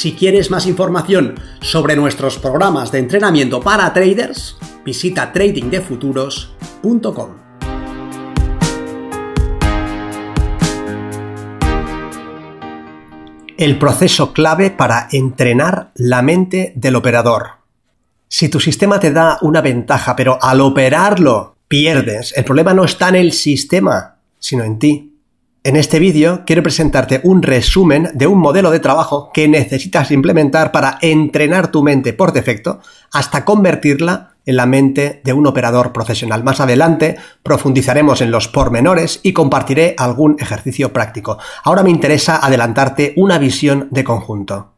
Si quieres más información sobre nuestros programas de entrenamiento para traders, visita tradingdefuturos.com. El proceso clave para entrenar la mente del operador. Si tu sistema te da una ventaja, pero al operarlo pierdes, el problema no está en el sistema, sino en ti. En este vídeo quiero presentarte un resumen de un modelo de trabajo que necesitas implementar para entrenar tu mente por defecto hasta convertirla en la mente de un operador profesional. Más adelante profundizaremos en los pormenores y compartiré algún ejercicio práctico. Ahora me interesa adelantarte una visión de conjunto.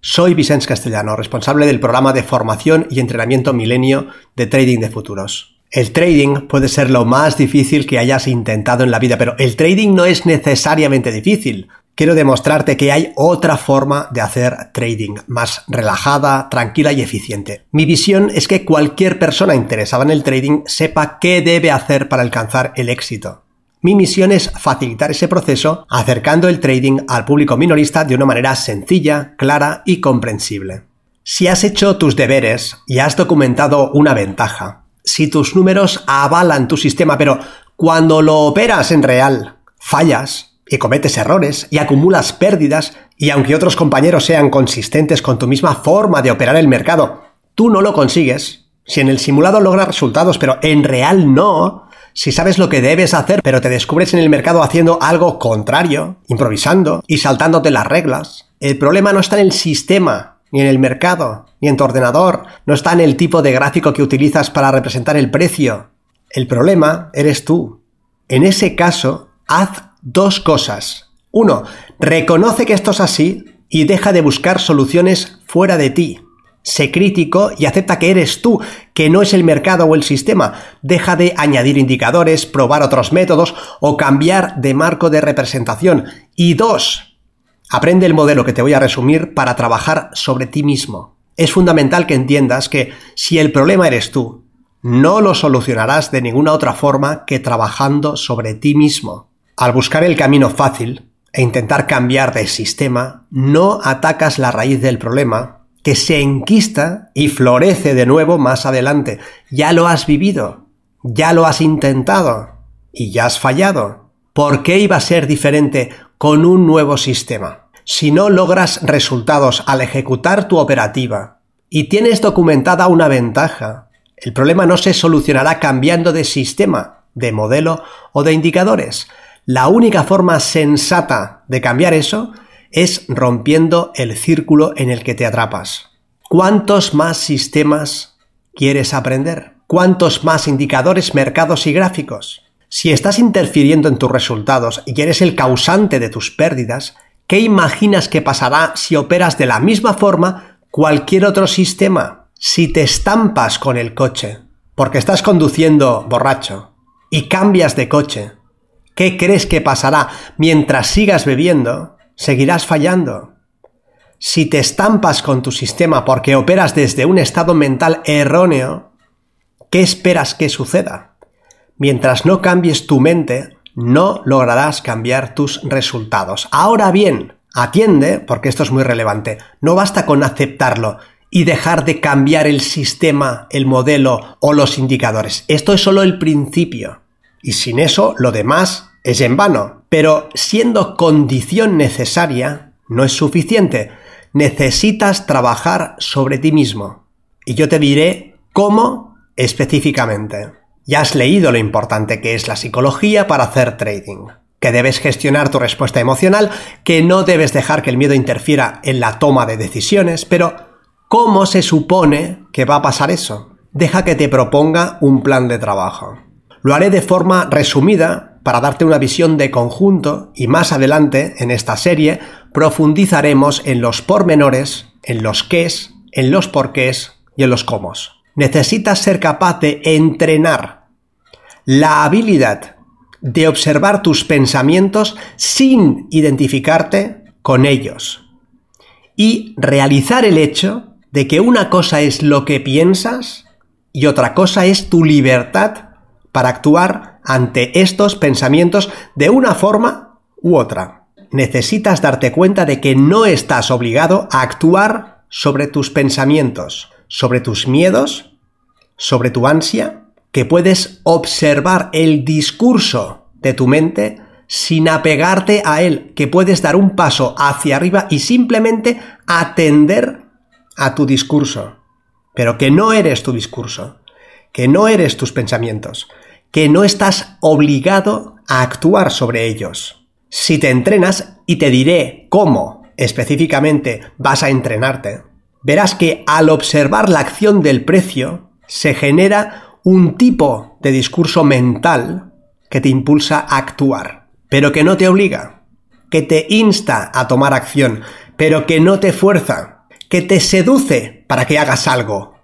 Soy Vicente Castellano, responsable del programa de formación y entrenamiento milenio de Trading de Futuros. El trading puede ser lo más difícil que hayas intentado en la vida, pero el trading no es necesariamente difícil. Quiero demostrarte que hay otra forma de hacer trading, más relajada, tranquila y eficiente. Mi visión es que cualquier persona interesada en el trading sepa qué debe hacer para alcanzar el éxito. Mi misión es facilitar ese proceso acercando el trading al público minorista de una manera sencilla, clara y comprensible. Si has hecho tus deberes y has documentado una ventaja, si tus números avalan tu sistema, pero cuando lo operas en real, fallas y cometes errores y acumulas pérdidas, y aunque otros compañeros sean consistentes con tu misma forma de operar el mercado, tú no lo consigues. Si en el simulado logras resultados, pero en real no, si sabes lo que debes hacer, pero te descubres en el mercado haciendo algo contrario, improvisando y saltándote las reglas, el problema no está en el sistema, ni en el mercado, ni en tu ordenador, no está en el tipo de gráfico que utilizas para representar el precio. El problema eres tú. En ese caso, haz dos cosas. Uno, reconoce que esto es así y deja de buscar soluciones fuera de ti. Sé crítico y acepta que eres tú, que no es el mercado o el sistema. Deja de añadir indicadores, probar otros métodos o cambiar de marco de representación. Y dos, Aprende el modelo que te voy a resumir para trabajar sobre ti mismo. Es fundamental que entiendas que si el problema eres tú, no lo solucionarás de ninguna otra forma que trabajando sobre ti mismo. Al buscar el camino fácil e intentar cambiar de sistema, no atacas la raíz del problema, que se enquista y florece de nuevo más adelante. Ya lo has vivido, ya lo has intentado y ya has fallado. ¿Por qué iba a ser diferente con un nuevo sistema. Si no logras resultados al ejecutar tu operativa y tienes documentada una ventaja, el problema no se solucionará cambiando de sistema, de modelo o de indicadores. La única forma sensata de cambiar eso es rompiendo el círculo en el que te atrapas. ¿Cuántos más sistemas quieres aprender? ¿Cuántos más indicadores, mercados y gráficos? Si estás interfiriendo en tus resultados y eres el causante de tus pérdidas, ¿qué imaginas que pasará si operas de la misma forma cualquier otro sistema? Si te estampas con el coche, porque estás conduciendo borracho, y cambias de coche, ¿qué crees que pasará mientras sigas bebiendo? Seguirás fallando. Si te estampas con tu sistema porque operas desde un estado mental erróneo, ¿qué esperas que suceda? Mientras no cambies tu mente, no lograrás cambiar tus resultados. Ahora bien, atiende, porque esto es muy relevante, no basta con aceptarlo y dejar de cambiar el sistema, el modelo o los indicadores. Esto es solo el principio. Y sin eso, lo demás es en vano. Pero siendo condición necesaria, no es suficiente. Necesitas trabajar sobre ti mismo. Y yo te diré cómo específicamente. Ya has leído lo importante que es la psicología para hacer trading, que debes gestionar tu respuesta emocional, que no debes dejar que el miedo interfiera en la toma de decisiones, pero ¿cómo se supone que va a pasar eso? Deja que te proponga un plan de trabajo. Lo haré de forma resumida para darte una visión de conjunto y más adelante en esta serie profundizaremos en los pormenores en los qués, en los porqués y en los cómo. Necesitas ser capaz de entrenar la habilidad de observar tus pensamientos sin identificarte con ellos y realizar el hecho de que una cosa es lo que piensas y otra cosa es tu libertad para actuar ante estos pensamientos de una forma u otra. Necesitas darte cuenta de que no estás obligado a actuar sobre tus pensamientos, sobre tus miedos, sobre tu ansia, que puedes observar el discurso de tu mente sin apegarte a él, que puedes dar un paso hacia arriba y simplemente atender a tu discurso, pero que no eres tu discurso, que no eres tus pensamientos, que no estás obligado a actuar sobre ellos. Si te entrenas, y te diré cómo específicamente vas a entrenarte, verás que al observar la acción del precio se genera un tipo de discurso mental que te impulsa a actuar pero que no te obliga, que te insta a tomar acción, pero que no te fuerza, que te seduce para que hagas algo,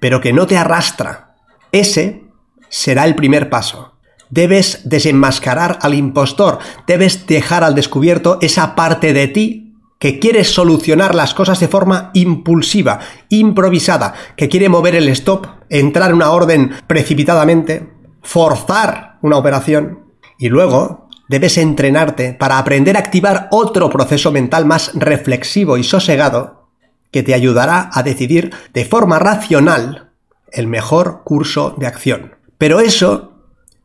pero que no te arrastra. Ese será el primer paso. Debes desenmascarar al impostor, debes dejar al descubierto esa parte de ti que quiere solucionar las cosas de forma impulsiva, improvisada, que quiere mover el stop, entrar en una orden precipitadamente, forzar una operación y luego debes entrenarte para aprender a activar otro proceso mental más reflexivo y sosegado que te ayudará a decidir de forma racional el mejor curso de acción. Pero eso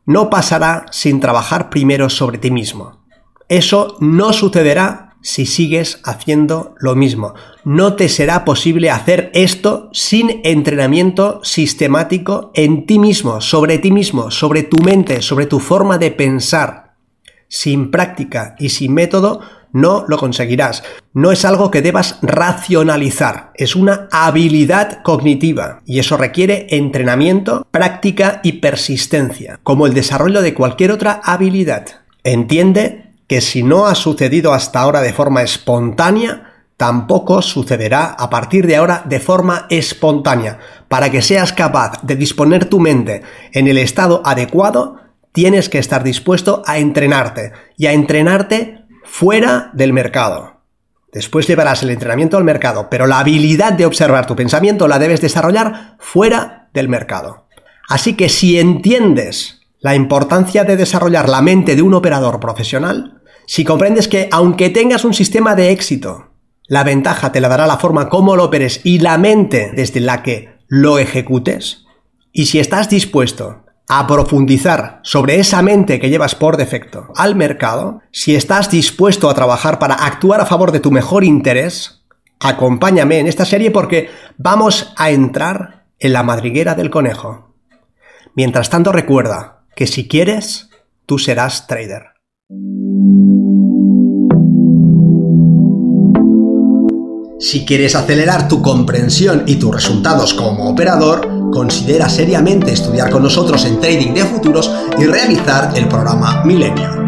no pasará sin trabajar primero sobre ti mismo. Eso no sucederá si sigues haciendo lo mismo. No te será posible hacer esto sin entrenamiento sistemático en ti mismo, sobre ti mismo, sobre tu mente, sobre tu forma de pensar sin práctica y sin método no lo conseguirás. No es algo que debas racionalizar, es una habilidad cognitiva y eso requiere entrenamiento, práctica y persistencia, como el desarrollo de cualquier otra habilidad. Entiende que si no ha sucedido hasta ahora de forma espontánea, tampoco sucederá a partir de ahora de forma espontánea. Para que seas capaz de disponer tu mente en el estado adecuado, tienes que estar dispuesto a entrenarte y a entrenarte fuera del mercado. Después llevarás el entrenamiento al mercado, pero la habilidad de observar tu pensamiento la debes desarrollar fuera del mercado. Así que si entiendes la importancia de desarrollar la mente de un operador profesional, si comprendes que aunque tengas un sistema de éxito, la ventaja te la dará la forma como lo operes y la mente desde la que lo ejecutes, y si estás dispuesto a profundizar sobre esa mente que llevas por defecto al mercado, si estás dispuesto a trabajar para actuar a favor de tu mejor interés, acompáñame en esta serie porque vamos a entrar en la madriguera del conejo. Mientras tanto recuerda que si quieres, tú serás trader. Si quieres acelerar tu comprensión y tus resultados como operador, considera seriamente estudiar con nosotros en Trading de Futuros y realizar el programa Milenio.